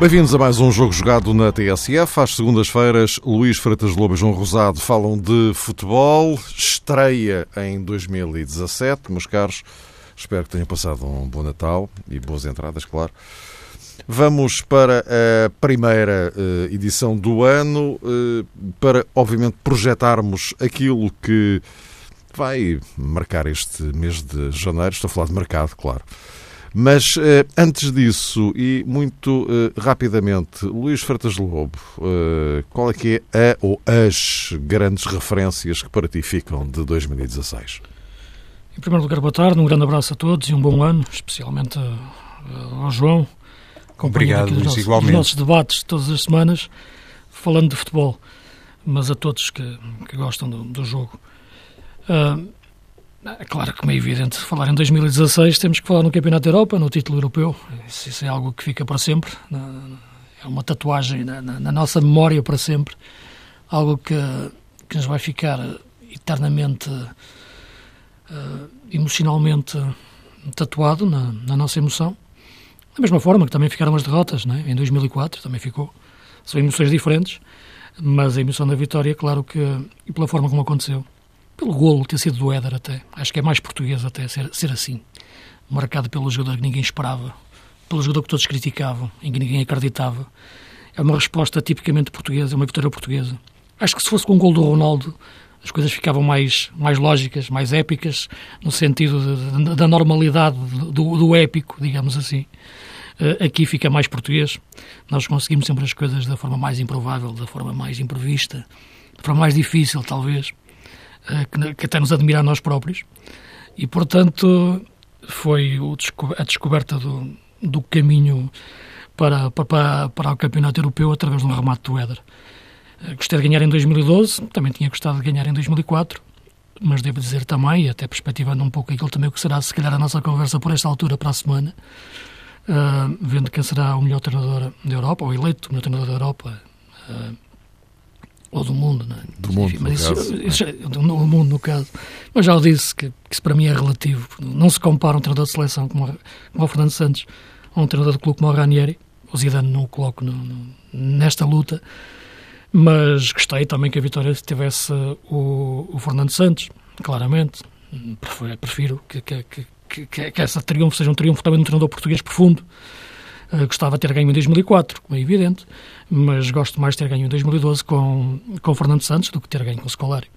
Bem-vindos a mais um jogo jogado na TSF. Às segundas-feiras, Luís Freitas Lobo e João Rosado falam de futebol. Estreia em 2017. Meus caros, espero que tenham passado um bom Natal e boas entradas, claro. Vamos para a primeira eh, edição do ano eh, para, obviamente, projetarmos aquilo que vai marcar este mês de janeiro. Estou a falar de mercado, claro. Mas eh, antes disso, e muito rapidamente, Luís Freitas Lobo, qual é que é a ou as grandes referências que para ti ficam de 2016? Em primeiro lugar, boa tarde, um grande abraço a todos e um bom ano, especialmente ao João. Obrigado, Luís, nossos, igualmente. Os nossos debates todas as semanas, falando de futebol, mas a todos que, que gostam do, do jogo. Uh, é claro que, como é evidente, falar em 2016, temos que falar no Campeonato da Europa, no título europeu. Isso, isso, é algo que fica para sempre. É uma tatuagem na, na, na nossa memória para sempre. Algo que, que nos vai ficar eternamente, uh, emocionalmente tatuado na, na, nossa emoção. Da mesma forma que também ficaram as derrotas, é? em 2004 também ficou. São emoções diferentes, mas a emoção da vitória, claro que, e pela forma como aconteceu, pelo golo ter sido do Éder até. Acho que é mais português até ser, ser assim. Marcado pelo jogador que ninguém esperava, pelo jogador que todos criticavam, em que ninguém acreditava. É uma resposta tipicamente portuguesa, uma vitória portuguesa. Acho que se fosse com o gol do Ronaldo, as coisas ficavam mais, mais lógicas, mais épicas, no sentido de, de, da normalidade do, do, épico, digamos assim. Uh, aqui fica mais português. Nós conseguimos sempre as coisas da forma mais improvável, da forma mais imprevista, da forma mais difícil, talvez. Eh, que até nos admira a nós próprios. E, portanto, foi a descoberta do, do caminho para, para, para o campeonato europeu através de um remate do Éder. Eh, gostei de ganhar em 2012, também tinha gostado de ganhar em 2004, mas devo dizer também, até perspectivando um pouco aquilo também que será, se calhar, a nossa conversa por esta altura, para a semana, uh, vendo quem será o melhor treinador da Europa, ou eleito o melhor treinador da Europa, uh, ou do mundo, não é? Do mundo, mas isso, caso, isso, é, do, mundo, no caso. Mas já o disse que, que, isso para mim é relativo. Não se compara um treinador de seleção como, como o Fernando Santos a um treinador de clube como o Ranieri. O Zidane não o coloco no, no, nesta luta. Mas gostei também que a vitória tivesse o, o Fernando Santos, claramente. Prefiro que, que, que, que, que essa triunfo seja um triunfo também de um treinador português profundo. Uh, gostava de ter ganho em 2004, como é evidente, mas gosto mais de ter ganho em 2012 com, com Fernando Santos do que ter ganho com o Scolari.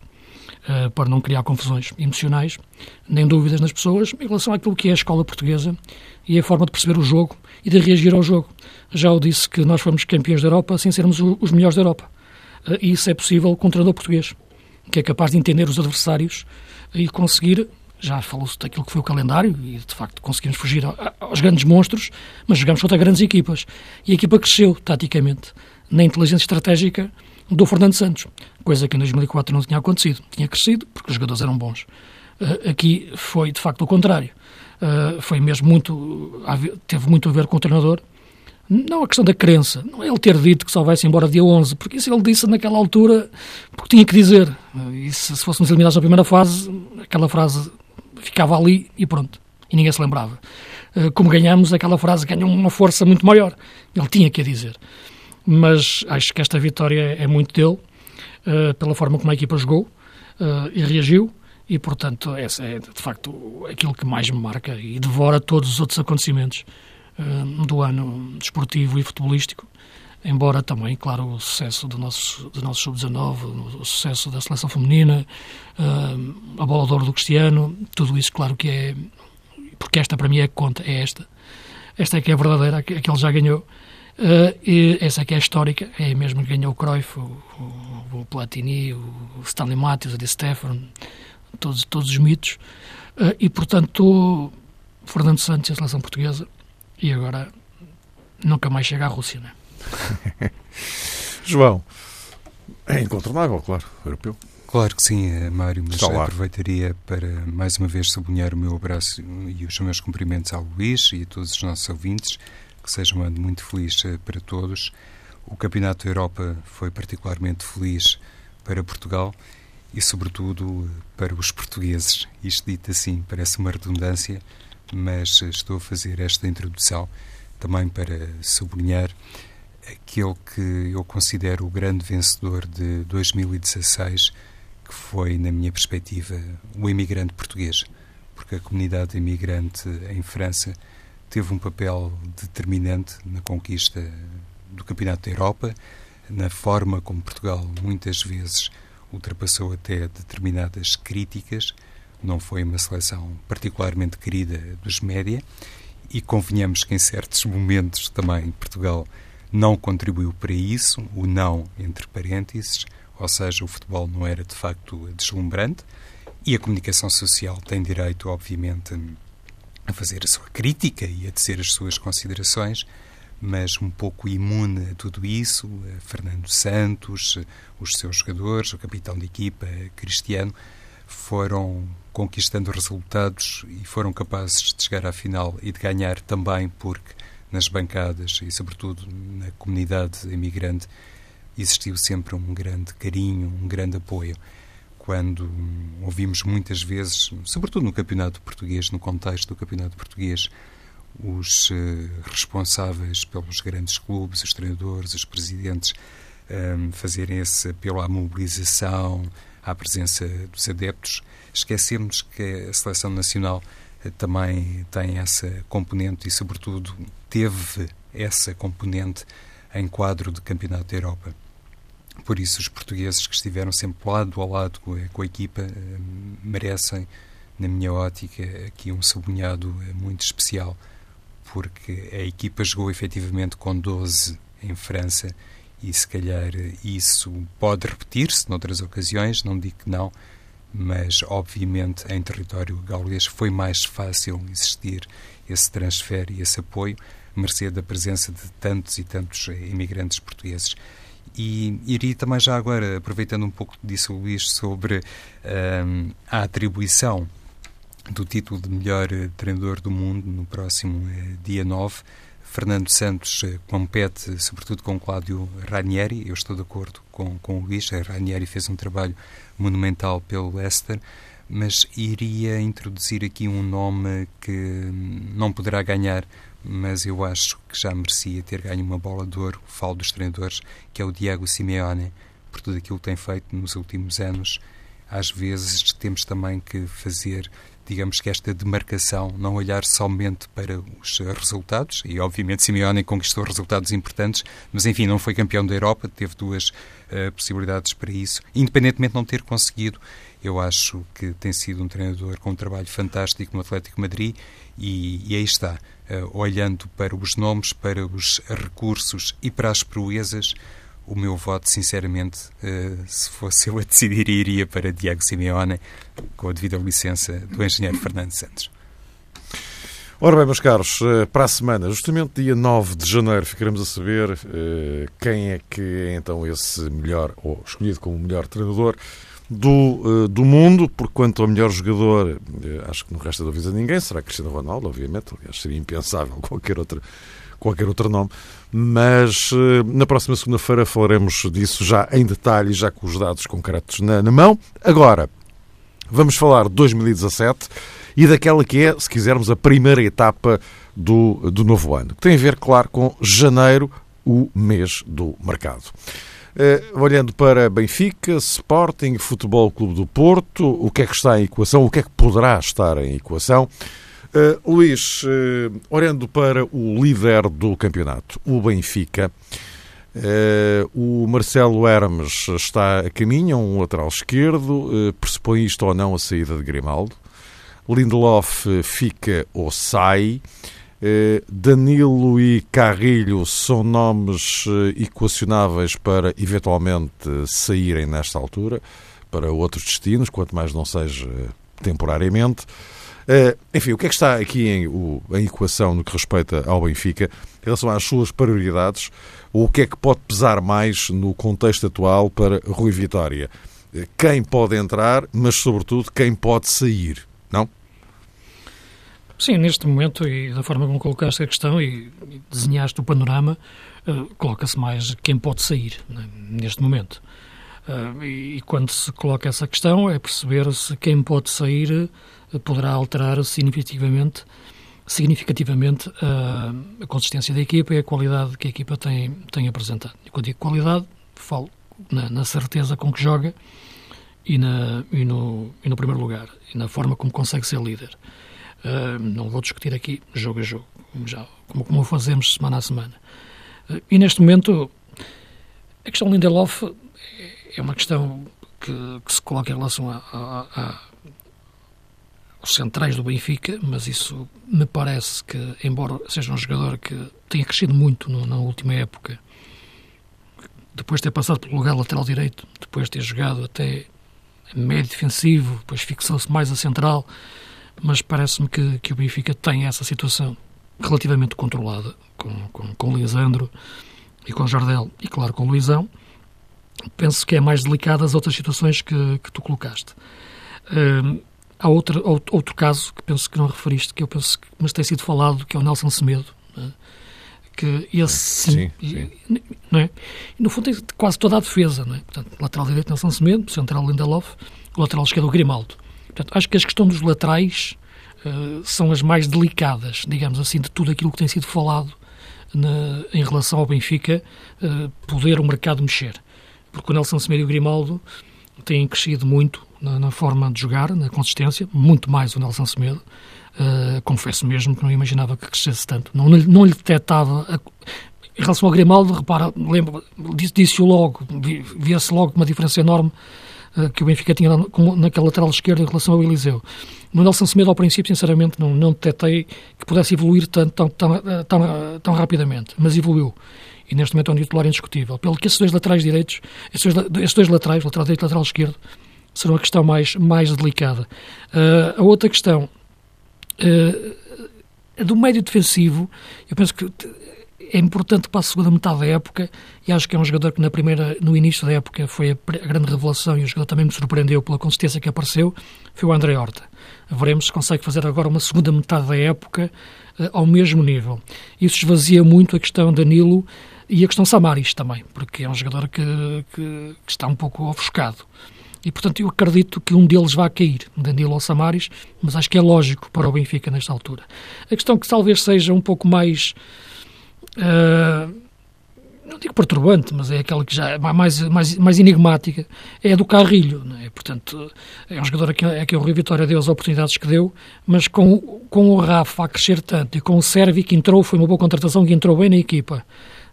Uh, para não criar confusões emocionais, nem dúvidas nas pessoas em relação àquilo que é a escola portuguesa e a forma de perceber o jogo e de reagir ao jogo. Já o disse que nós fomos campeões da Europa sem sermos os melhores da Europa. E isso é possível com um treinador português, que é capaz de entender os adversários e conseguir já falou-se daquilo que foi o calendário e de facto conseguimos fugir aos grandes monstros, mas jogamos contra grandes equipas. E a equipa cresceu taticamente na inteligência estratégica do Fernando Santos, coisa que em 2004 não tinha acontecido. Tinha crescido porque os jogadores eram bons. Uh, aqui foi de facto o contrário. Uh, foi mesmo muito. teve muito a ver com o treinador. Não a questão da crença, não é ele ter dito que só vai-se embora dia 11, porque isso ele disse naquela altura porque tinha que dizer. E se, se fôssemos eliminados na primeira fase, aquela frase ficava ali e pronto. E ninguém se lembrava. Eh, como ganhamos, aquela frase ganhou uma força muito maior. Ele tinha que a dizer. Mas acho que esta vitória é muito dele, eh, pela forma como a equipa jogou eh, e reagiu. E, portanto, essa é, de facto, aquilo que mais me marca e devora todos os outros acontecimentos do ano desportivo e futebolístico embora também, claro, o sucesso do nosso, do nosso sub-19, o sucesso da seleção feminina, uh, a bola de ouro do Cristiano, tudo isso, claro que é, porque esta para mim é que conta, é esta. Esta é que é a verdadeira, a que ele já ganhou. Uh, e essa é que é histórica, é mesmo que ganhou o Cruyff, o, o, o Platini, o Stanley Matthews, o Di Stefano, todos, todos os mitos. Uh, e, portanto, Fernando Santos e a seleção portuguesa, e agora nunca mais chega à Rússia, é? João, é incontornável, claro, europeu. Claro que sim, eh, Mário, mas aproveitaria para mais uma vez sublinhar o meu abraço e os meus cumprimentos ao Luís e a todos os nossos ouvintes, que seja um ano muito feliz eh, para todos. O Campeonato da Europa foi particularmente feliz para Portugal e, sobretudo, para os portugueses. Isto dito assim parece uma redundância, mas estou a fazer esta introdução também para sublinhar aquele que eu considero o grande vencedor de 2016, que foi, na minha perspectiva, o imigrante português, porque a comunidade imigrante em França teve um papel determinante na conquista do Campeonato da Europa, na forma como Portugal muitas vezes ultrapassou até determinadas críticas. Não foi uma seleção particularmente querida dos média e convenhamos que em certos momentos também Portugal não contribuiu para isso, o não entre parênteses, ou seja, o futebol não era de facto deslumbrante e a comunicação social tem direito, obviamente, a fazer a sua crítica e a tecer as suas considerações, mas um pouco imune a tudo isso, Fernando Santos, os seus jogadores, o capitão de equipa, Cristiano, foram conquistando resultados e foram capazes de chegar à final e de ganhar também porque nas bancadas e, sobretudo, na comunidade imigrante, existiu sempre um grande carinho, um grande apoio. Quando ouvimos muitas vezes, sobretudo no campeonato português, no contexto do campeonato português, os uh, responsáveis pelos grandes clubes, os treinadores, os presidentes, um, fazerem esse apelo à mobilização, à presença dos adeptos, esquecemos que a seleção nacional também tem essa componente e, sobretudo, teve essa componente em quadro de Campeonato da Europa. Por isso, os portugueses que estiveram sempre lado a lado com a, com a equipa eh, merecem, na minha ótica, aqui um sublinhado eh, muito especial, porque a equipa jogou efetivamente com 12 em França e, se calhar, isso pode repetir-se noutras ocasiões, não digo que não, mas obviamente em território gaulês foi mais fácil existir esse transfer e esse apoio, mercê da presença de tantos e tantos imigrantes portugueses. E iria também já agora, aproveitando um pouco disso, Luís, sobre um, a atribuição do título de melhor treinador do mundo no próximo eh, dia 9, Fernando Santos eh, compete sobretudo com Cláudio Ranieri. Eu estou de acordo com, com o Luís. Ranieri fez um trabalho monumental pelo Leicester, mas iria introduzir aqui um nome que não poderá ganhar, mas eu acho que já merecia ter ganho uma bola de ouro. Falo dos treinadores, que é o Diego Simeone, por tudo aquilo que tem feito nos últimos anos. Às vezes temos também que fazer digamos que esta demarcação, não olhar somente para os resultados, e obviamente Simeone conquistou resultados importantes, mas enfim, não foi campeão da Europa, teve duas uh, possibilidades para isso, independentemente de não ter conseguido. Eu acho que tem sido um treinador com um trabalho fantástico no Atlético Madrid e, e aí está, uh, olhando para os nomes, para os recursos e para as proezas, o meu voto, sinceramente, uh, se fosse eu a decidir, iria para Diego Simeone, com a devida licença do engenheiro Fernando Santos. Ora bem, meus caros, eh, para a semana, justamente dia 9 de janeiro, ficaremos a saber uh, quem é que é então esse melhor, ou escolhido como melhor treinador do, do mundo, porque quanto ao melhor jogador, acho que não resta dúvida a ninguém, será Cristiano Ronaldo, obviamente, aliás, seria impensável qualquer outro, qualquer outro nome mas eh, na próxima segunda-feira falaremos disso já em detalhe, já com os dados concretos na, na mão. Agora, vamos falar de 2017 e daquela que é, se quisermos, a primeira etapa do, do novo ano, que tem a ver, claro, com janeiro, o mês do mercado. Uh, olhando para Benfica, Sporting, Futebol Clube do Porto, o que é que está em equação, o que é que poderá estar em equação? Uh, Luís, uh, olhando para o líder do campeonato, o Benfica, uh, o Marcelo Hermes está a caminho, um lateral esquerdo, uh, pressupõe isto ou não a saída de Grimaldo. Lindelof fica ou sai. Danilo e Carrilho são nomes equacionáveis para eventualmente saírem nesta altura para outros destinos, quanto mais não seja temporariamente. Uh, enfim, o que é que está aqui em, o, em equação no que respeita ao Benfica em relação às suas prioridades? O que é que pode pesar mais no contexto atual para Rui Vitória? quem pode entrar, mas sobretudo quem pode sair, não? Sim, neste momento, e da forma como colocaste a questão e, desenhaste o panorama, uh, coloca-se mais quem pode sair né, neste momento. Uh, e, e, quando se coloca essa questão, é perceber se quem pode sair poderá alterar significativamente, significativamente a consistência da equipa e a qualidade que a equipa tem, tem apresentado. E quando digo qualidade, falo na, na certeza com que joga e, na, e, no, e no primeiro lugar, e na forma como consegue ser líder. Uh, não vou discutir aqui jogo a jogo, como, já, como, como fazemos semana a semana. Uh, e neste momento, a questão Lindelof é uma questão que, que se coloca em relação a, a, a, centrais do Benfica, mas isso me parece que, embora seja um jogador que tenha crescido muito no, na última época, depois de ter passado pelo lugar lateral direito, depois de ter jogado até médio defensivo, depois fixou-se mais a central, mas parece-me que, que o Benfica tem essa situação relativamente controlada com, com, com Lisandro e com Jardel e, claro, com Luizão. Penso que é mais delicada as outras situações que, que tu colocaste. Hum, há outro, outro caso que penso que não referiste, que eu penso que, mas tem sido falado, que é o Nelson Semedo. Né? Que esse, sim, sim. Não é? No fundo, tem quase toda a defesa. Não é? Portanto, lateral direito Nelson Semedo, central Lindelof, lateral esquerdo Grimaldo. Portanto, acho que a questão dos laterais uh, são as mais delicadas, digamos assim, de tudo aquilo que tem sido falado na, em relação ao Benfica uh, poder o mercado mexer. Porque o Nelson Semedo e o Grimaldo têm crescido muito na, na, forma de jogar, na consistência, muito mais o Nelson Semedo. Uh, confesso mesmo que não imaginava que crescesse tanto. Não, não, lhe detectava. A, em relação ao Grimaldo, repara, lembro, disse-o logo, via-se logo uma diferença enorme eh, que o Benfica tinha naquela lateral esquerda em relação ao Eliseu. No Nelson Semedo, ao princípio, sinceramente, não, não detectei que pudesse evoluir tão, tão, tão, eh, tão, tão rapidamente, mas evoluiu. E neste momento é um titular indiscutível. Pelo que esses dois laterais direitos, esses dois, esses dois laterais, lateral direito e lateral esquerdo, serão a questão mais, mais delicada. Uh, a outra questão, uh, do médio defensivo, eu penso que é importante para a segunda metade da época e acho que é um jogador que na primeira, no início da época foi a, a grande revelação e o jogador também me surpreendeu pela consistência que apareceu, foi o André Horta. Veremos se consegue fazer agora uma segunda metade da época uh, ao mesmo nível. Isso esvazia muito a questão Danilo e a questão Samaris também, porque é um jogador que, que, que está um pouco ofuscado. E, portanto, eu acredito que um deles vai cair, Danilo ou Samaris, mas acho que é lógico para o Benfica nesta altura. A questão que talvez seja um pouco mais Uh, não digo perturbante, mas é aquela que já é mais, mais, mais enigmática, é a do Carrilho. É? Portanto, é um jogador a quem, a o Rio Vitória deu as oportunidades que deu, mas com, com o Rafa a crescer tanto e com o Servi que entrou, foi uma boa contratação, que entrou bem na equipa.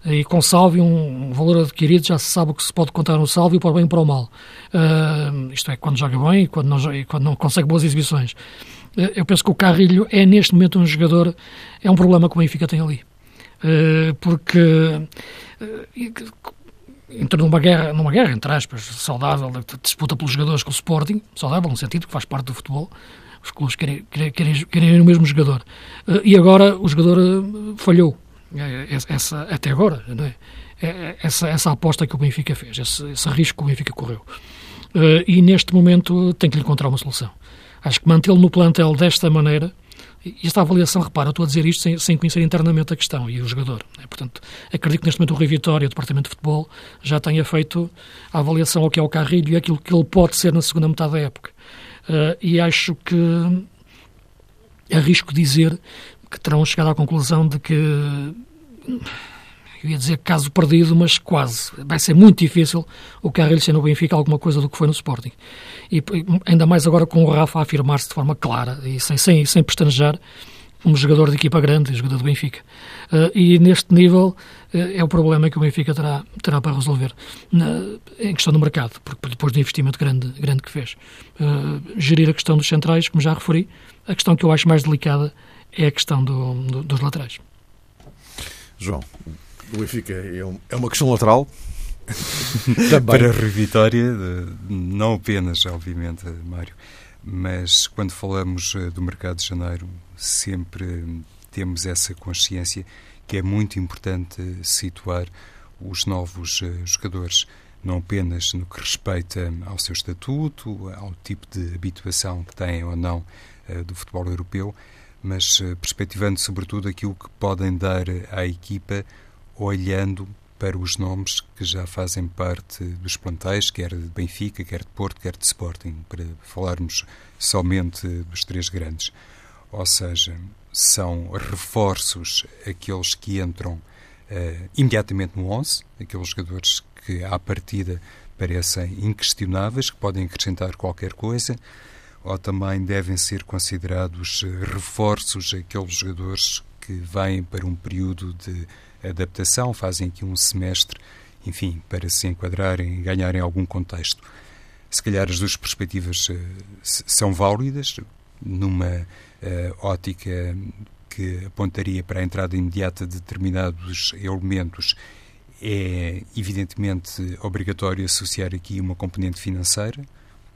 E com Salvi, um valor adquirido, já se sabe o que se pode contar no Salvi para o bem e para o mal. Uh, isto é, quando joga bem e quando não, e quando não consegue boas exibições. Uh, eu penso que o Carrilho é, neste momento, um jogador, é um problema que o Benfica tem ali. Eh, porque entrou numa guerra, numa guerra, entre aspas, saudável, disputa pelos jogadores com o Sporting, saudável no sentido que faz parte do futebol, os clubes querem, querem, querem o mesmo jogador. E agora o jogador falhou, essa, até agora, não é? Essa, essa aposta que o Benfica fez, esse, esse risco que o Benfica correu. E neste momento tem que lhe encontrar uma solução. Acho que mantê-lo no plantel desta maneira e esta avaliação, repara, estou a dizer isto sem, sem conhecer internamente a questão e o jogador. Portanto, acredito que neste momento o Rui Vitória, o Departamento de Futebol, já tenha feito a avaliação ao que é o Carrilho e aquilo que ele pode ser na segunda metade da época. Uh, e acho que arrisco dizer que terão chegado à conclusão de que eu ia dizer caso perdido, mas quase. Vai ser muito difícil o Carrilho ser no Benfica alguma coisa do que foi no Sporting. E ainda mais agora com o Rafa a afirmar-se de forma clara e sem, sem, sem pestanejar como jogador de equipa grande, jogador do Benfica. Uh, e neste nível uh, é o problema que o Benfica terá, terá para resolver na, em questão do mercado, porque depois do investimento grande, grande que fez. Uh, gerir a questão dos centrais, como já referi, a questão que eu acho mais delicada é a questão do, do, dos laterais. João, o Benfica é, é uma questão lateral. Para a revitória, não apenas, obviamente, Mário, mas quando falamos eh, do mercado de janeiro, sempre temos essa consciência que é muito importante situar os novos eh, jogadores. não apenas no que respeita ao seu estatuto, ao tipo de habituação que tem ou não uh, do futebol europeu, mas uh, perspectivando sobretudo aquilo que podem dar à equipa, olhando para os nomes que já fazem parte dos plantéis, quer de Benfica, quer de Porto, quer de Sporting, para falarmos somente dos três grandes. Ou seja, são reforços aqueles que entram uh, imediatamente no 11, aqueles jogadores que à partida parecem inquestionáveis, que podem acrescentar qualquer coisa, ou também devem ser considerados reforços aqueles jogadores que vêm para um período de adaptação, fazem aqui um semestre, enfim, para se enquadrarem e ganharem algum contexto. Se calhar as duas perspectivas uh, são válidas, numa uh, ótica que apontaria para a entrada imediata de determinados elementos é evidentemente obrigatório associar aqui uma componente financeira.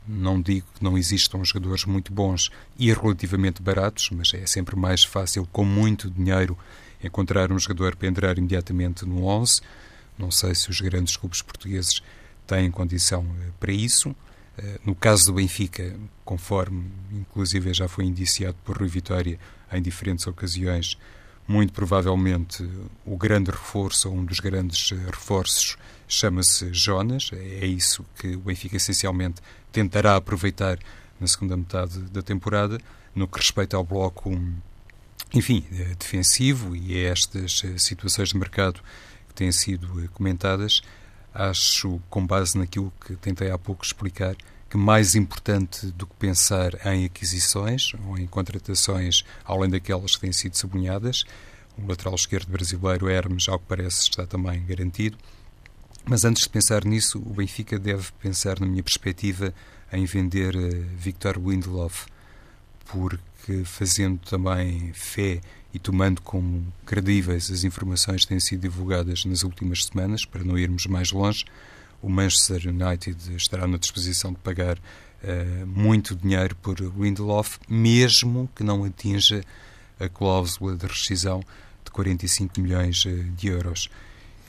Não digo que não existam jogadores muito bons e relativamente baratos, mas é sempre mais fácil, com muito dinheiro, encontrar um jogador para entrar imediatamente no 11. Não sei se os grandes clubes portugueses têm condição eh, para isso. Eh, no caso do Benfica, conforme inclusive já foi indiciado por Rui Vitória em diferentes ocasiões, muito provavelmente o grande reforço, ou um dos grandes eh, reforços, chama-se Jonas. É isso que o Benfica essencialmente tentará aproveitar na segunda metade da temporada. No que respeita ao bloco, enfim, eh, defensivo e a estas eh, situações de mercado que têm sido comentadas, acho, com base naquilo que tentei há pouco explicar, que mais importante do que pensar em aquisições ou em contratações, além daquelas que têm sido sublinhadas, o lateral esquerdo brasileiro Hermes, ao que parece, está também garantido. Mas antes de pensar nisso, o Benfica deve pensar, na minha perspectiva, em vender uh, Victor Lindelof, porque fazendo também fé e tomando como credíveis as informações que têm sido divulgadas nas últimas semanas, para não irmos mais longe, o Manchester United estará na disposição de pagar uh, muito dinheiro por Lindelof, mesmo que não atinja a cláusula de rescisão de 45 milhões uh, de euros.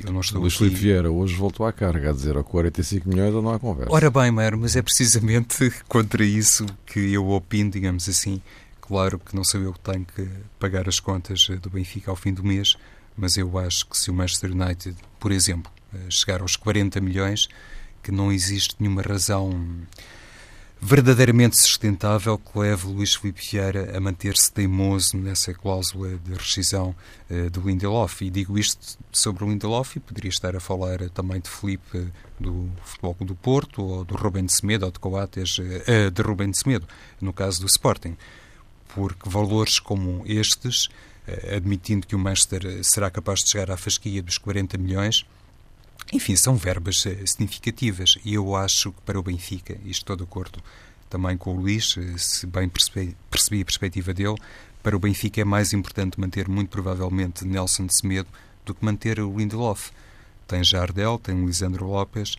Eu não estou Luís aqui... Filipe Vieira hoje voltou à carga a dizer a 45 milhões ou não há conversa. Ora bem, Mário, mas é precisamente contra isso que eu opino, digamos assim. Claro que não sou eu que tenho que pagar as contas eh, do Benfica ao fim do mês, mas eu acho que se o Manchester United, por exemplo, chegar aos 40 milhões, que não existe nenhuma razão verdadeiramente sustentável que leve Luís Filipe Vieira a manter-se teimoso nessa cláusula de rescisão uh, do Lindelof. E digo isto sobre o Lindelof e poderia estar a falar também de Felipe uh, do Futebol do Porto ou do de Semedo ou de Coates uh, de de Semedo, no caso do Sporting. Porque valores como estes, admitindo que o Manchester será capaz de chegar à fasquia dos 40 milhões, enfim, são verbas eh, significativas. E eu acho que para o Benfica, e estou de acordo também com o Luís, eh, se bem percebi, percebi a perspectiva dele, para o Benfica é mais importante manter muito provavelmente Nelson de Semedo do que manter o Lindelof. Tem Jardel, tem Lisandro Lopes,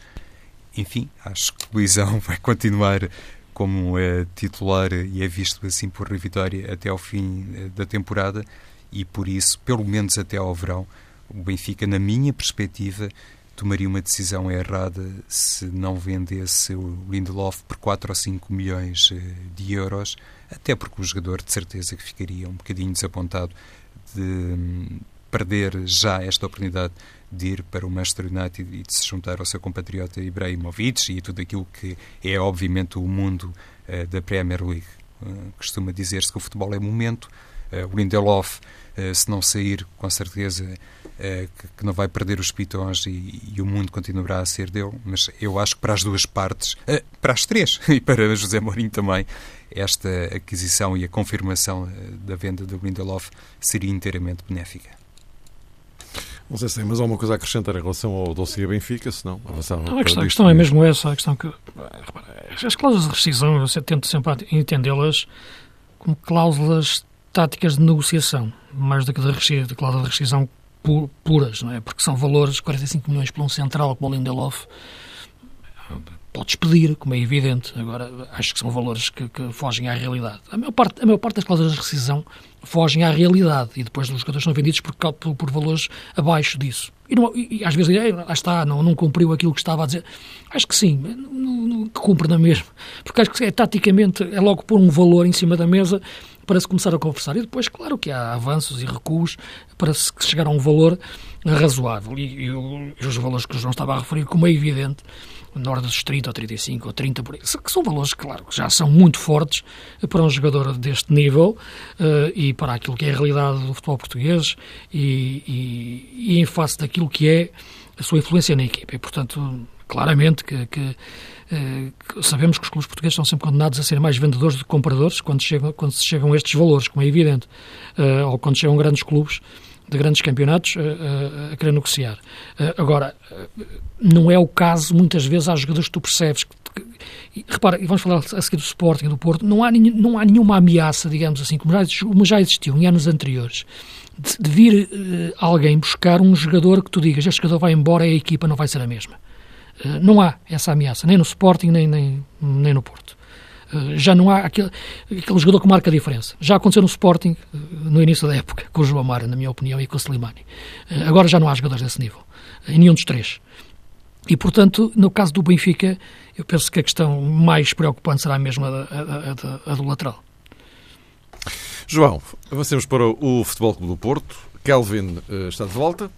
enfim, acho que o Luizão vai continuar como é titular e é visto assim por Vitória até ao fim da temporada. E por isso, pelo menos até ao verão, o Benfica, na minha perspectiva, tomaria uma decisão errada se não vendesse o Lindelof por 4 ou 5 milhões eh, de euros, até porque o jogador de certeza que ficaria um bocadinho desapontado de hum, perder já esta oportunidade de ir para o Manchester United e de se juntar ao seu compatriota Ibrahimovic e tudo aquilo que é obviamente o mundo uh, da Premier League. Uh, costuma dizer-se que o futebol é momento. O Lindelof, se não sair, com certeza é, que, não vai perder os pitons e, e, o mundo continuará a ser dele, mas eu acho que para as duas partes, eh, para as três e para José Mourinho também, esta aquisição e a confirmação eh, da venda do Lindelof seria inteiramente benéfica. Não sei se tem mas alguma coisa a acrescentar em relação ao dossiê Benfica, senão avançava. Não, a, questão, a questão é mesmo essa, a questão que as cláusulas de rescisão, eu tento sempre entendê-las como cláusulas táticas de negociação, mais do que de, de cláusula de rescisão puras, não é? Porque são valores, 45 milhões para um central como o Lindelof, podes pedir, como é evidente. Agora, acho que são valores que, que fogem à realidade. A maior, parte, a maior parte das cláusulas de rescisão fogem à realidade e depois os jogadores são vendidos por, por, por valores abaixo disso. E, não, e, às vezes, lá está, não, não cumpriu aquilo que estava a dizer. Acho que sim, que cumpre na mesma. Porque acho que é taticamente, é logo pôr um valor em cima da mesa para se começar a conversar. E depois, claro que há avanços e recuos para se chegar a um valor razoável. E, e, os valores que o João estava a referir, como é evidente, na ordem dos 30 ou 35 ou 30 por aí, que são valores, claro, que já são muito fortes para um jogador deste nível uh, e para aquilo que é a realidade do futebol português e, e, e, em face daquilo que é a sua influência na equipa. E, portanto, claramente que, que, sabemos que os clubes portugueses são sempre condenados a ser mais vendedores do que compradores quando, chegam, quando se chegam a estes valores, como é evidente, uh, ou quando chegam grandes clubes de grandes campeonatos a, a, a querer negociar. Agora, não é o caso, muitas vezes, há jogadores que tu percebes que e, repara, e vamos falar a seguir do Sporting do Porto, não há, não há nenhuma ameaça, digamos assim, como já, como já existiu em anos anteriores, de, de vir uh, alguém buscar um jogador que tu digas, este jogador vai embora e a equipa não vai ser a mesma. Uh, não há essa ameaça, nem no Sporting, nem, nem, nem no Porto. Uh, já não há aquele, aquele jogador que marca a diferença. Já aconteceu no Sporting, no início da época, com o João Mara, na minha opinião, e com o Slimani. agora já não há jogadores desse nível, em nenhum dos três. E, portanto, no caso do Benfica, eu penso que a questão mais preocupante será mesmo a, a, a, a do lateral. João, avancemos para o Futebol Clube do Porto. Kelvin está de volta.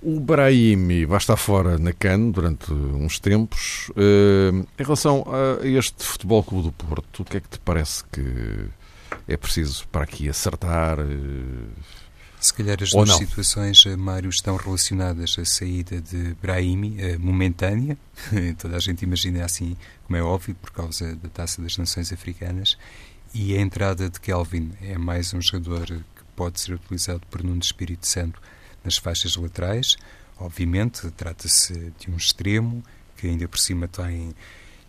O Brahimi vai estar fora na CAN durante uns tempos. Uh, em relação a este Futebol Clube do Porto, o que é que te parece que é preciso para aqui acertar? Uh, se calhar as duas situações, eh, Mário, estão relacionadas à saída de Brahimi, eh, momentânea, toda a gente imagina assim, como é óbvio, por causa da Taça das Nações Africanas, e a entrada de Kelvin é mais um jogador que pode ser utilizado por Nuno Espírito Santo nas faixas laterais. Obviamente, trata-se de um extremo que ainda por cima tem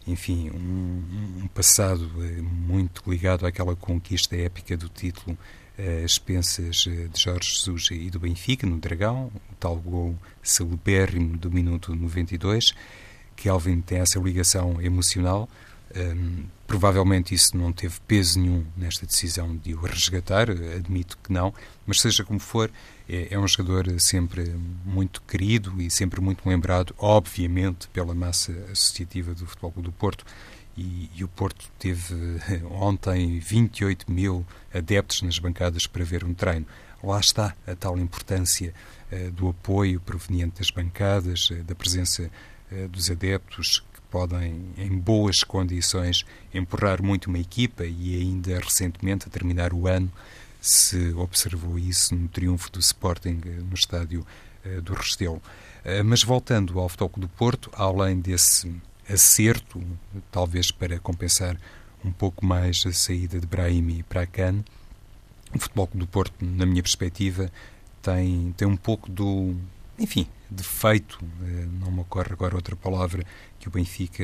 enfim, um, um, passado eh, muito ligado àquela conquista épica do título as expensas eh, de Jorge Jesus e do Benfica, no Dragão, o tal gol celebérrimo do minuto 92. Kelvin tem essa ligação emocional. Um, provavelmente isso não teve peso nenhum nesta decisão de o resgatar, admito que não, mas seja como for, é, é, um jogador sempre muito querido e sempre muito lembrado, obviamente, pela massa associativa do Futebol do Porto e, e, o Porto teve ontem 28 mil adeptos nas bancadas para ver um treino. Lá está a tal importância uh, do apoio proveniente das bancadas, uh, da presença uh, dos adeptos podem, em boas condições, empurrar muito uma equipa e ainda recentemente, a terminar o ano, se observou isso no triunfo do Sporting no estádio do Restelo. Mas voltando ao Futebol do Porto, além desse acerto, talvez para compensar um pouco mais a saída de Brahimi para a Cannes. O Futebol do Porto, na minha perspectiva, tem, tem um pouco do, enfim, defeito, eh, não me ocorre agora outra palavra, que o Benfica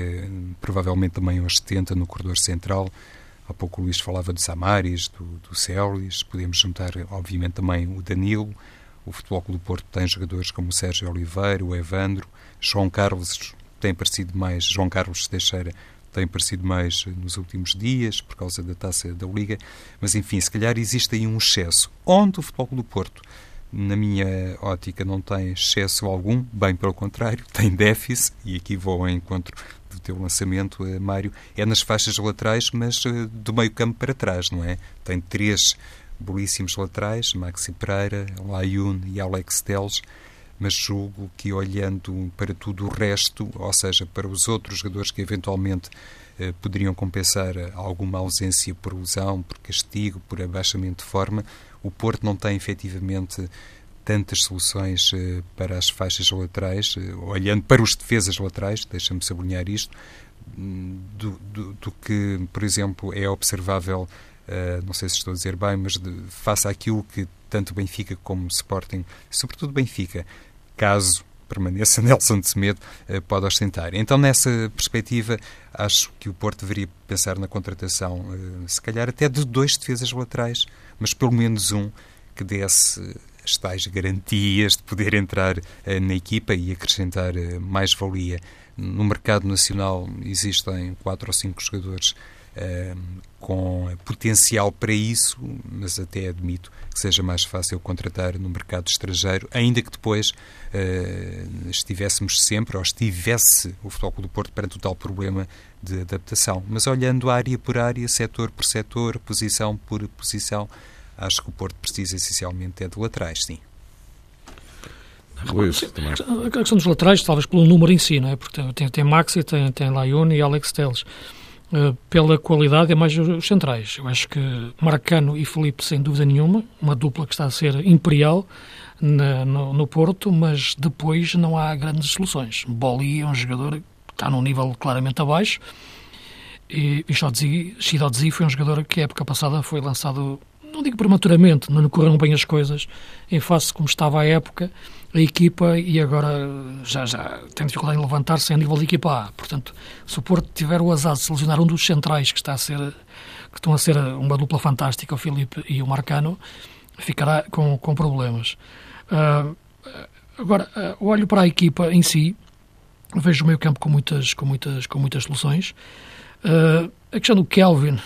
provavelmente também ostenta no corredor central. Há pouco o Luís falava do Samaris, do, do Celis, podemos juntar, obviamente, também o Danilo. O Futebol do Porto tem jogadores como o Sérgio Oliveira, o Evandro, João Carlos tem parecido mais, João Carlos Teixeira tem parecido mais nos últimos dias por causa da taça da Liga, mas enfim, se calhar existe aí um excesso. Onde o Futebol do Porto, na minha ótica, não tem excesso algum, bem pelo contrário, tem déficit, e aqui vou ao encontro do teu lançamento, eh, Mário, é nas faixas laterais, mas eh, do meio campo para trás, não é? Tem três belíssimos laterais, Maxi Pereira, Layun e Alex Teles, mas julgo que olhando para tudo o resto, ou seja, para os outros jogadores que eventualmente eh, poderiam compensar alguma ausência por lesão, por castigo, por abaixamento de forma, o Porto não tem efetivamente tantas soluções eh, para as faixas laterais, eh, olhando para os defesas laterais, deixa-me sublinhar isto, hum, do, do, do, que, por exemplo, é observável, uh, não sei se estou a dizer bem, mas de, face àquilo que tanto Benfica como Sporting, sobretudo Benfica, caso permaneça Nelson de Semedo, eh, pode ostentar. Então, nessa perspectiva, acho que o Porto deveria pensar na contratação, eh, se calhar até de dois defesas laterais, mas pelo menos um que desse as tais garantias de poder entrar na equipa e acrescentar mais valia. No mercado nacional existem quatro ou cinco jogadores com potencial para isso, mas até admito que seja mais fácil contratar no mercado estrangeiro, ainda que depois uh, estivéssemos sempre, ou estivesse o Futebol do Porto perante o tal problema de adaptação. Mas olhando área por área, setor por setor, posição por posição, acho que o Porto precisa essencialmente é de laterais, sim. Luís, a questão dos laterais, talvez pelo número em si, não é? Porque tem, tem Maxi, tem, tem Laione e Alex Teles. Eh, pela qualidade é mais os centrais. Eu acho que Marcano e Felipe, sem dúvida nenhuma, uma dupla que está a ser imperial na, no, no, Porto, mas depois não há grandes soluções. Boli é um jogador que está num nível claramente abaixo e Shidodzi foi um jogador que a época passada foi lançado, não digo prematuramente, não correram bem as coisas, em face como estava a época, a equipa e agora já, já tem dificuldade em levantar-se a nível de equipa A. Portanto, se o Porto tiver o azar de selecionar um dos centrais que está a ser que estão a ser uma dupla fantástica, o Filipe e o Marcano, ficará com, com problemas. Uh, agora, uh, olho para a equipa em si, vejo o meio campo com muitas, com muitas, com muitas soluções. Uh, a questão do Kelvin,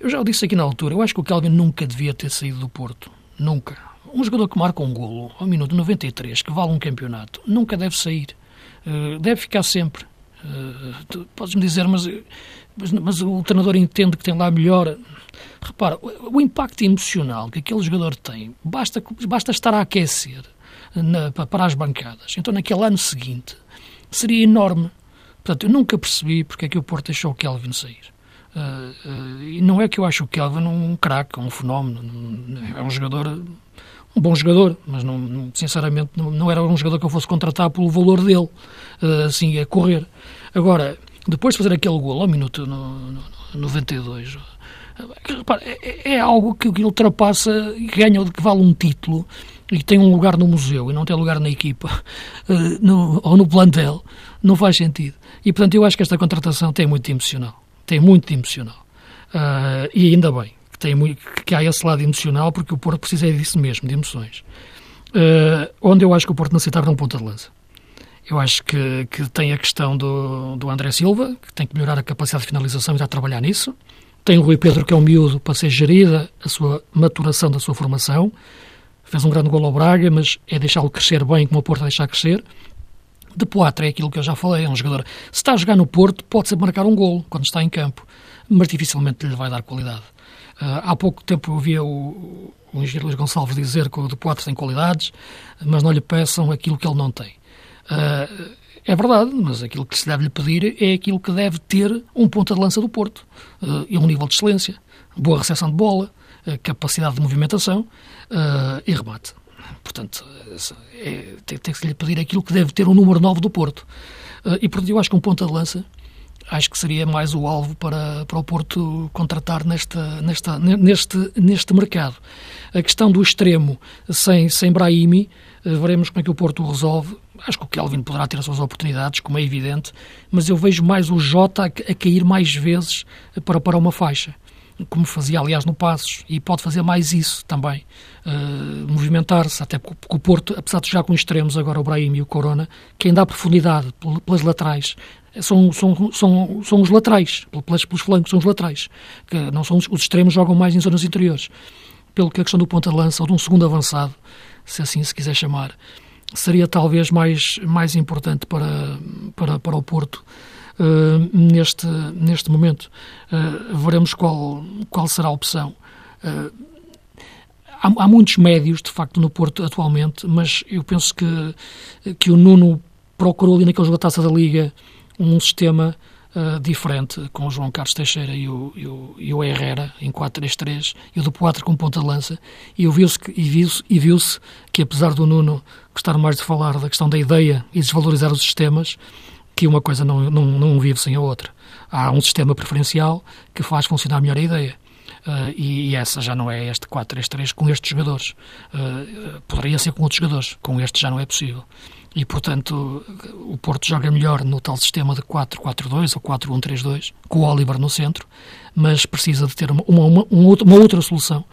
eu já o disse aqui na altura, eu acho que o Kelvin nunca devia ter saído do Porto. Nunca um jogador que marca um golo ao minuto 93, que vale um campeonato, nunca deve sair. Uh, deve ficar sempre. Uh, Podes-me dizer, mas, mas, mas, o treinador entende que tem lá melhor. Repara, o, o, impacto emocional que aquele jogador tem, basta, basta estar a aquecer na, para as bancadas. Então, naquele ano seguinte, seria enorme. Portanto, eu nunca percebi porque é que o Porto deixou o Kelvin sair. Uh, uh, e não é que eu acho o Kelvin um craque, um fenómeno. É um jogador um bom jogador, mas não, sinceramente não, era um jogador que eu fosse contratar pelo valor dele, uh, assim, a correr. Agora, depois de fazer aquele gol ao minuto no, no, no 92, repara, é, é, algo que, que ultrapassa e ganha, que vale um título e tem um lugar no museu e não tem lugar na equipa no, ou no plantel, não faz sentido. E, portanto, eu acho que esta contratação tem muito emocional. Tem muito de emocional. Uh, e ainda bem que, tem muito, que há esse lado emocional, porque o Porto precisa disso mesmo, de emoções. Uh, onde eu acho que o Porto necessitava de um ponta de lança. Eu acho que, que tem a questão do, do André Silva, que tem que melhorar a capacidade de finalização e já trabalhar nisso. Tem o Rui Pedro, que é um miúdo, para ser gerida a sua maturação da sua formação. Fez um grande gol ao Braga, mas é deixá-lo crescer bem, como o Porto deixar crescer. De Poitre é aquilo que eu já falei, é um jogador. Se está a jogar no Porto, pode ser marcar um gol quando está em campo, mas dificilmente lhe vai dar qualidade. Uh, há pouco tempo ouvia o, o engenheiro Luís Gonçalves dizer que o Depoitre tem qualidades, mas não lhe peçam aquilo que ele não tem. Uh, é verdade, mas aquilo que se deve lhe pedir é aquilo que deve ter um ponta de lança do Porto. Uh, um nível de excelência, boa recepção de bola, capacidade de movimentação e remate. Portanto, é, tem, tem que se lhe pedir aquilo que deve ter um número 9 do Porto. e, portanto, eu acho que um ponta de lança acho que seria mais o alvo para, para o Porto contratar nesta, nesta, neste, neste mercado. A questão do extremo sem, sem Brahimi, eh, veremos como é que o Porto o resolve. Acho que o Kelvin poderá ter as suas oportunidades, como é evidente, mas eu vejo mais o Jota a, a cair mais vezes para, para uma faixa como fazia, aliás, no Passos, e pode fazer mais isso também, uh, movimentar-se, até porque o Porto, apesar de já com extremos, agora o Brahim e o Corona, que ainda há profundidade pelas laterais, são, são, são, são os laterais, pelos, pelos flancos, são os laterais, que não são os, os extremos, jogam mais em zonas interiores. Pelo que a questão do ponta-lança, ou de um segundo avançado, se assim se quiser chamar, seria talvez mais, mais importante para, para, para o Porto uh, neste, neste momento. Uh, veremos qual, qual será a opção. Uh, há, há, muitos médios, de facto, no Porto atualmente, mas eu penso que, que o Nuno procurou ali naquele jogo da Taça da Liga um sistema uh, diferente, com o João Carlos Teixeira e o, e o, e o Herrera em 4-3-3 e o do Poitre com ponta de lança, e viu-se e viu e viu que, apesar do Nuno gostar mais de falar da questão da ideia e desvalorizar os sistemas, que uma coisa não, não, não vive sem a outra. Há um sistema preferencial que faz funcionar melhor a ideia. Uh, e, e, essa já não é este 4-3-3 com estes jogadores. Uh, poderia ser com outros jogadores, com este já não é possível e, portanto, o Porto joga melhor no tal sistema de 4-4-2 ou 4-1-3-2, com o Oliver no centro, mas precisa de ter uma, uma, uma, outra solução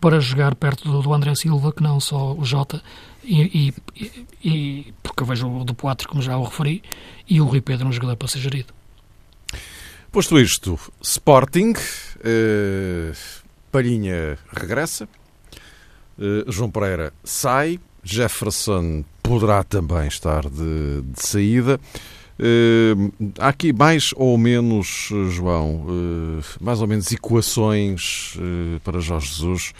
para jogar perto do, do André Silva, que não só o Jota, e, e, e, porque eu vejo o do Poitre, como já o referi, e o Rui Pedro um jogador para ser gerido. Posto isto, Sporting, eh, Palhinha regressa, eh, João Pereira sai, Jefferson poderá também estar de, de saída. Uh, há aqui mais ou menos, João, mais ou menos equações para Jorge Jesus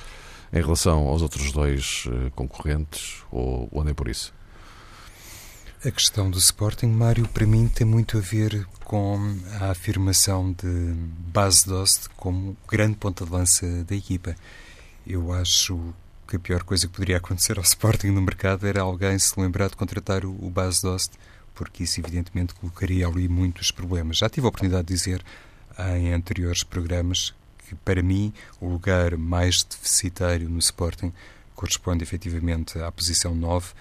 em relação aos outros dois concorrentes, ou, ou nem por isso? A questão do Sporting, Mário, para mim tem muito a ver com a afirmação de Bas Dost como grande ponta de lança da equipa. Eu acho que a pior coisa que poderia acontecer ao Sporting no mercado era alguém se lembrar de contratar o Bas Dost, porque isso evidentemente colocaria ali muitos problemas. Já tive a oportunidade de dizer em anteriores programas que, para mim, o lugar mais deficitário no Sporting corresponde efetivamente à posição 9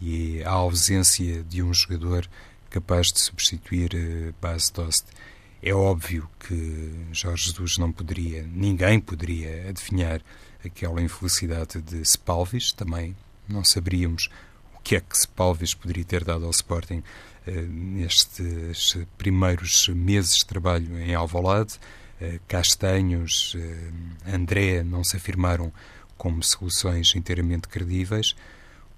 e à ausência de um jogador capaz de substituir uh, Bas Dost. É óbvio que Jorge Jesus não poderia, ninguém poderia adivinhar aquela infelicidade de Spalvis, também não saberíamos o que é que Spalvis poderia ter dado ao Sporting uh, nestes primeiros meses de trabalho em Alvalade. Uh, Castanhos, uh, André não se afirmaram como soluções inteiramente credíveis.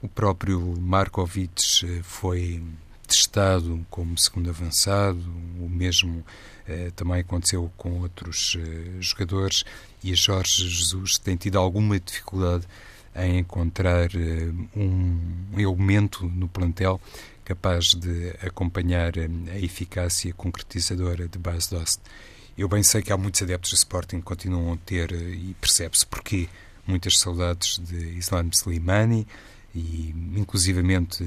O próprio Markovic eh, foi testado como segundo avançado, o mesmo eh, também aconteceu com outros eh, jogadores e Jorge Jesus tem tido alguma dificuldade em encontrar eh, um elemento no plantel capaz de acompanhar eh, a eficácia concretizadora de Bas Dost. Eu bem sei que há muitos adeptos do Sporting que continuam a ter, eh, e percebe-se porquê, muitas saudades de Islam Slimani, e inclusivamente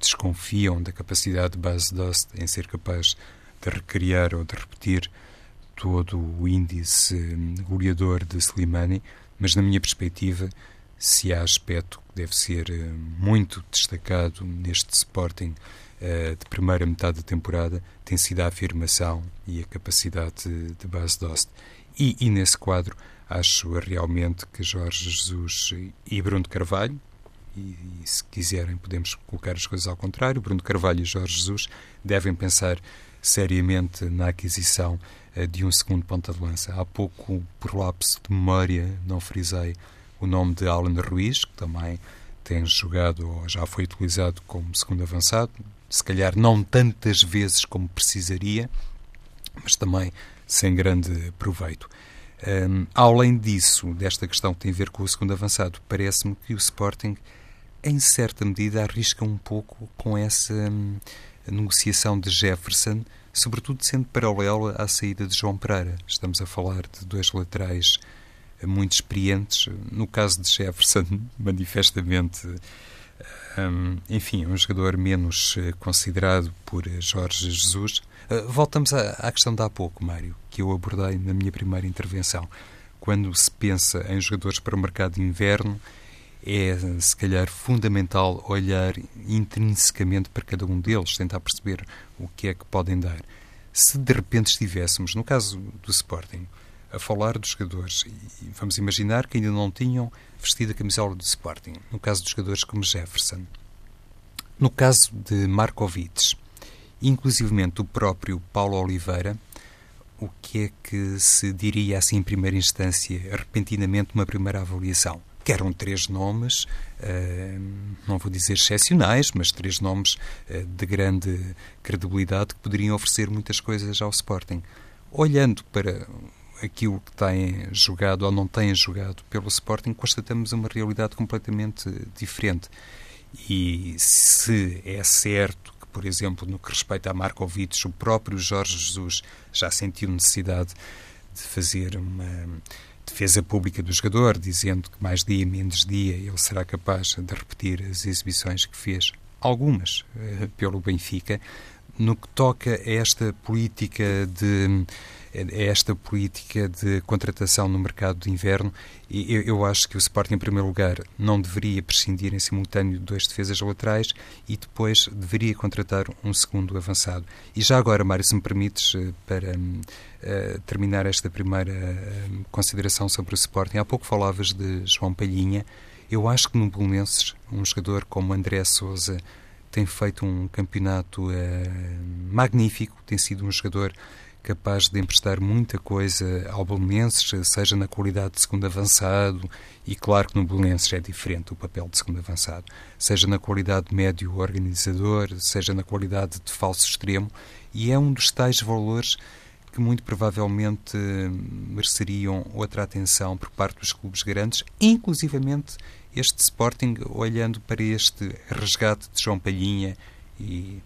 desconfiam da capacidade de base Dust em ser capaz de recriar ou de repetir todo o índice hum, goleador de Slimani, mas na minha perspectiva, se há aspecto que deve ser hum, muito destacado neste Sporting uh, de primeira metade da temporada, tem sido a afirmação e a capacidade de, base Dost. E, e nesse quadro, acho realmente que Jorge Jesus e Bruno Carvalho, e, e, se quiserem podemos colocar as coisas ao contrário, Bruno Carvalho e Jorge Jesus devem pensar seriamente na aquisição uh, de um segundo ponta de lança. Há pouco, por lapso de memória, não frisei o nome de Alan Ruiz, que também tem jogado ou já foi utilizado como segundo avançado, se calhar não tantas vezes como precisaria, mas também sem grande proveito. Um, além disso, desta questão que tem a ver com o segundo avançado, parece-me que o Sporting em certa medida, arrisca um pouco com essa hum, negociação de Jefferson, sobretudo sendo paralela à saída de João Pereira. Estamos a falar de dois laterais muito experientes. No caso de Jefferson, manifestamente, hum, enfim, um jogador menos eh, considerado por Jorge Jesus. Uh, voltamos à, à questão de há pouco, Mário, que eu abordei na minha primeira intervenção. Quando se pensa em jogadores para o mercado de inverno, é, se calhar, fundamental olhar intrinsecamente para cada um deles, tentar perceber o que é que podem dar. Se de repente estivéssemos, no caso do Sporting, a falar dos jogadores, e vamos imaginar que ainda não tinham vestido a camisola do Sporting, no caso de jogadores como Jefferson, no caso de Markovic, inclusivamente o próprio Paulo Oliveira, o que é que se diria assim em primeira instância, repentinamente, uma primeira avaliação? que eram três nomes, uh, não vou dizer excepcionais, mas três nomes uh, de grande credibilidade que poderiam oferecer muitas coisas ao Sporting. Olhando para aquilo que têm jogado ou não têm jogado pelo Sporting, constatamos uma realidade completamente diferente. E se é certo que, por exemplo, no que respeita a Markovic, o próprio Jorge Jesus já sentiu necessidade de fazer uma defesa pública do jogador, dizendo que mais dia, menos dia, ele será capaz de repetir as exibições que fez, algumas, eh, pelo Benfica. No que toca a esta política de é, esta política de contratação no mercado de inverno. E eu, eu, acho que o Sporting, em primeiro lugar, não deveria prescindir em simultâneo de dois defesas laterais e depois deveria contratar um segundo avançado. E já agora, Mário, se me permites, eh, para uh, terminar esta primeira uh, consideração sobre o Sporting, há pouco falavas de João Palhinha. Eu acho que no Belenenses, um jogador como André Souza tem feito um campeonato uh, magnífico, tem sido um jogador capaz de emprestar muita coisa ao Belenenses, seja na qualidade de segundo avançado, e claro que no Belenenses é diferente o papel de segundo avançado, seja na qualidade de médio organizador, seja na qualidade de falso extremo, e é um dos tais valores que muito provavelmente mereceriam outra atenção por parte dos clubes grandes, inclusivamente este Sporting, olhando para este resgate de João Palhinha e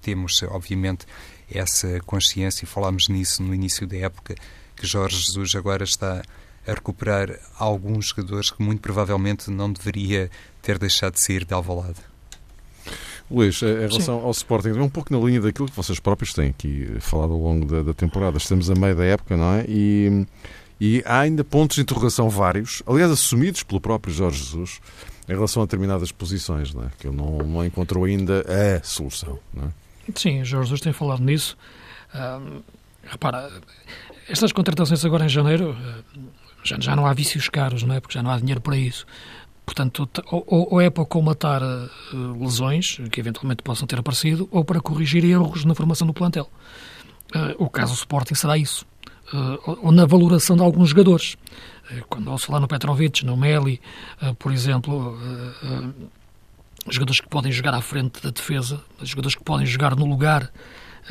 temos, obviamente, essa consciência, e falámos nisso no início da época, que Jorge Jesus agora está a recuperar alguns jogadores que muito provavelmente não deveria ter deixado de sair de Alvalade. Luís, em relação Sim. ao Sporting, é um pouco na linha daquilo que vocês próprios têm aqui falado ao longo da, da temporada. Estamos a meio da época, não é? E, e há ainda pontos de interrogação vários, aliás, assumidos pelo próprio Jorge Jesus, em relação a determinadas posições, não é? que ele não, não encontrou ainda a solução. Não é? Sim, Jorge Jesus tem falado nisso. repara, estas contratações agora em janeiro já, já não há vícios caros, não é? Porque já não há dinheiro para isso. Portanto, ou, ou é para comatar uh, lesões que eventualmente possam ter aparecido, ou para corrigir erros na formação do plantel. Uh, o caso do Sporting será isso. Uh, ou na valoração de alguns jogadores. quando ao falar no Petrovic, no Meli, por exemplo, jogadores que podem jogar à frente da defesa, jogadores que podem jogar no lugar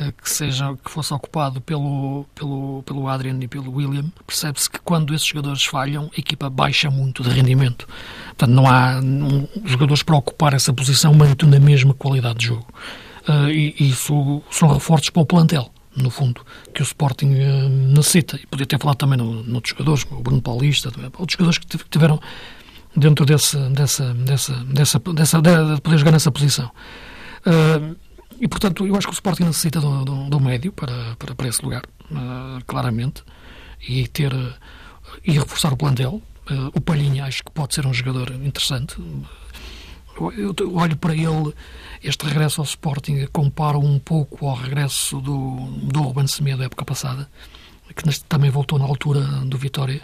eh, que seja que fosse ocupado pelo pelo pelo Adrian e pelo William percebe-se que quando esses jogadores falham a equipa baixa muito de rendimento. Portanto não há um, jogadores para ocupar essa posição muito na mesma qualidade de jogo. Uh, e, isso são reforços para o plantel no fundo que o Sporting uh, necessita. E podia ter falado também no, noutros jogadores o Bruno Paulista outros jogadores que tiveram dentro desse, dessa, dessa, dessa, dessa, de poder jogar nessa posição. Uh, e, portanto, eu acho que o Sporting necessita do, do, do médio para, para, para, esse lugar, uh, claramente, e ter e reforçar o plantel. Uh, o Palhinha acho que pode ser um jogador interessante. Eu, eu olho para ele, este regresso ao Sporting, comparo um pouco ao regresso do, do Ruben Semedo da época passada, que também voltou na altura do Vitória,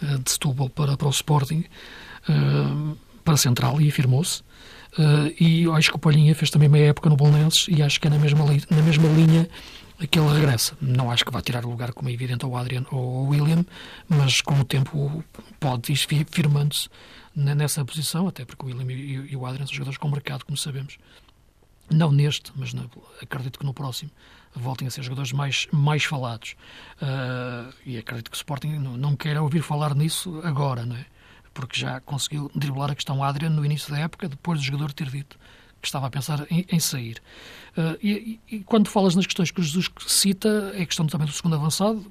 de Setúbal para, para o Sporting. Eh, para a Central e afirmou-se. Uh, e acho que o Palhinha fez também meia época no Bolonenses e acho que é na mesma, na mesma linha que ele regressa. Não acho que vai tirar o lugar, como é evidente, ao Adrian ou ao William, mas com o tempo pode ir firmando-se nessa posição, até porque o William e, e o Adrian são jogadores com mercado, como sabemos. Não neste, mas no, acredito que no próximo voltem a ser jogadores mais, mais falados. Uh, e acredito que o Sporting não, não queira ouvir falar nisso agora, não é? Porque já conseguiu driblar a questão Adrian no início da época, depois do jogador ter dito que estava a pensar em, em sair. Uh, e, e, quando falas nas questões que o Jesus cita, é a questão também do segundo avançado,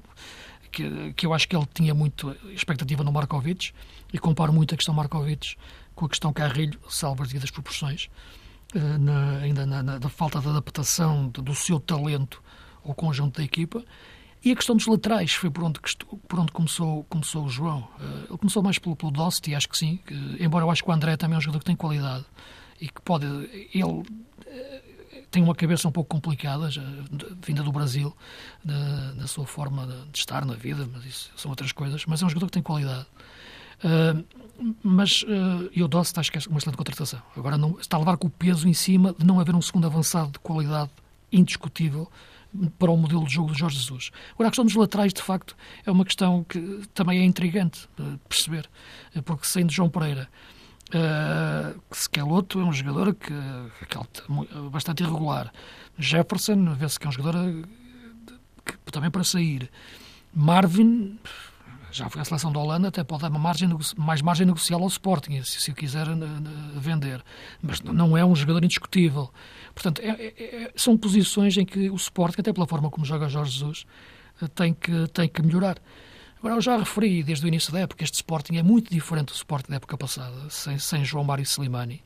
que, que eu acho que ele tinha muito expectativa no Markovic, e comparo muito a questão Markovic com a questão Carrilho, salvo as proporções, uh, na, ainda na, na, na, falta de adaptação do, do seu talento ao conjunto da equipa, e a questão dos laterais foi por onde, por onde começou, começou o João. Uh, ele começou mais pelo, pelo Dost, acho que sim, embora eu acho que o André também é um jogador que tem qualidade e que pode. Ele uh, tem uma cabeça um pouco complicada, já, vinda do Brasil, na, na, sua forma de estar na vida, mas isso são outras coisas. Mas é um jogador que tem qualidade. Uh, mas uh, o Dost acho que é uma excelente contratação. Agora não, está a levar com o peso em cima de não haver um segundo avançado de qualidade indiscutível para o modelo de jogo do Jorge Jesus. Agora, a questão dos laterais, de facto, é uma questão que também é intrigante de perceber, porque sem João Pereira, uh, Skeloto é um jogador que, que é bastante irregular. Jefferson, vê-se que é um jogador eh, que, também para sair. Marvin, já foi à seleção da Holanda, até pode dar uma margem, mais margem negocial ao Sporting, se, se o quiser vender. Mas não é um jogador indiscutível. Portanto, é, é, é, são posições em que o Sporting, até pela forma como joga Jorge Jesus, eh, tem que, tem que melhorar. Agora, eu já referi desde o início da época, este Sporting é muito diferente do Sporting da época passada, sem, sem João Mário Slimani.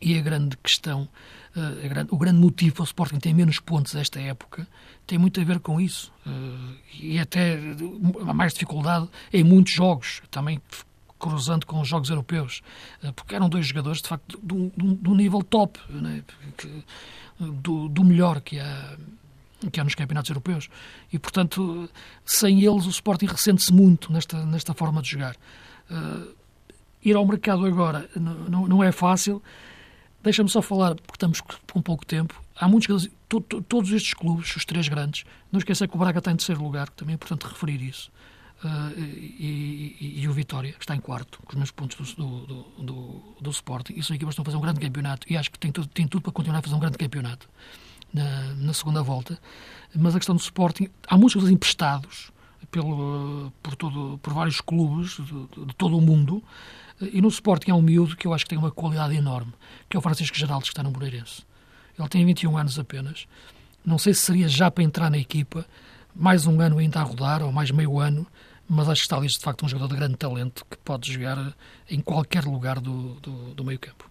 E a grande questão, uh, a grande, o grande motivo para o Sporting ter menos pontos esta época tem muito a ver com isso. Uh, e até a mais dificuldade em muitos jogos, também cruzando com os jogos europeus, porque eram dois jogadores, de facto, do, do nível top, né? do, do melhor que há que há nos campeonatos europeus. E, portanto, sem eles o Sporting ressente-se muito nesta, nesta forma de jogar. Uh, ir ao mercado agora não, não é fácil. Deixa-me só falar, porque estamos com pouco tempo. Há muitos to, to, todos estes clubes, os três grandes, não esquecer que o Braga está em terceiro lugar, que também é importante referir isso. Uh, e, e, e, o Vitória está em quarto, com os mesmos pontos do, do, do, do Sporting. E são equipas que estão a fazer um grande campeonato e acho que tem tudo, tem tudo para continuar a fazer um grande campeonato na, na segunda volta. Mas a questão do Sporting, há muitos jogadores emprestados pelo, por, todo, por vários clubes de, de todo o mundo e no Sporting há um miúdo que eu acho que tem uma qualidade enorme, que é o Francisco Geraldo, que está no Moreirense. Ele tem 21 anos apenas. Não sei se seria já para entrar na equipa, mais um ano ainda a rodar, ou mais meio ano, mas acho que está ali de facto um jogador de grande talento que pode jogar em qualquer lugar do, do, do meio campo.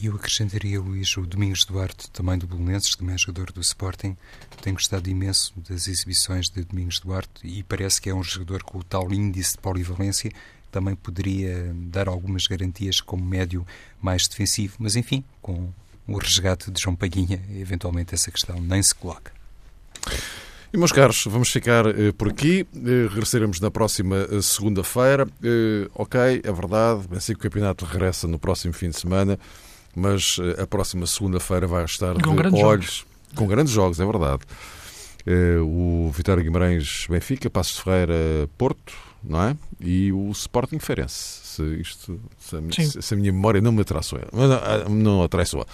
E eu acrescentaria, Luís, o Domingos Duarte, também do Bolonenses, também jogador do Sporting. Tenho gostado imenso das exibições de Domingos Duarte e parece que é um jogador com o tal índice de polivalência também poderia dar algumas garantias como médio mais defensivo, mas enfim, com o resgate de João Paguinha, eventualmente essa questão nem se coloca. E, meus caros, vamos ficar eh, por aqui. Eh, regressaremos na próxima eh, segunda-feira. ok, é verdade, que o campeonato regressa no próximo fim de semana, mas a próxima segunda-feira vai estar com de olhos. Jogos. Com grandes jogos, é verdade. o Vitória Guimarães Benfica, Passos de Ferreira Porto, não é? E o Sporting Feirense. Se, isto, se, a, se a minha memória não me atraiçoa. Não, ah, não atraiçoa.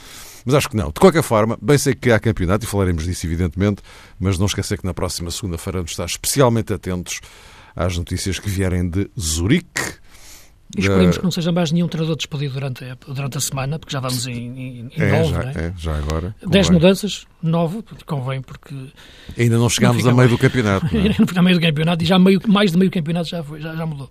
Mas acho que não. De qualquer forma, bem sei que há campeonato e falaremos disso, evidentemente, mas não esquecer que na próxima segunda-feira vamos estar especialmente atentos às notícias que vierem de Zurique e esperemos que não seja mais nenhum treinador despedido durante a, durante a semana, porque já vamos em, em, em é, nove, já, é? é? já agora. Dez mudanças, nove, convém, porque... Ainda não chegámos não a meio do campeonato. Ainda não a meio do campeonato e já meio, mais de meio campeonato já, foi, já, já mudou.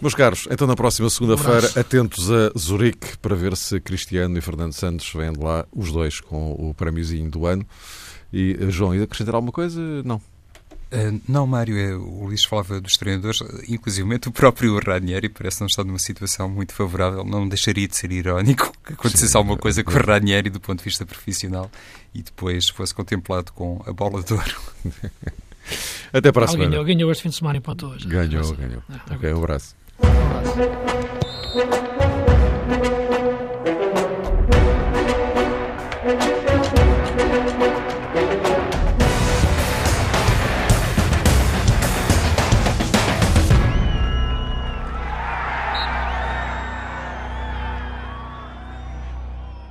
Meus caros, então na próxima segunda-feira, um atentos a Zurique para ver se Cristiano e Fernando Santos vêm de lá, os dois, com o prémiozinho do ano. E, João, ainda acrescentar alguma coisa? Não. Uh, não, Mário, é, o Luís falava dos treinadores, inclusive o próprio Ranieri parece não estar numa situação muito favorável. Não deixaria de ser irónico que acontecesse Sim, alguma coisa com o Ranieri do ponto de vista profissional e depois fosse contemplado com a bola de ouro. Até para a semana. Ganhou, ganhou este fim de semana e para hoje. Ganhou, ganhou. É, ok, um abraço. Um abraço.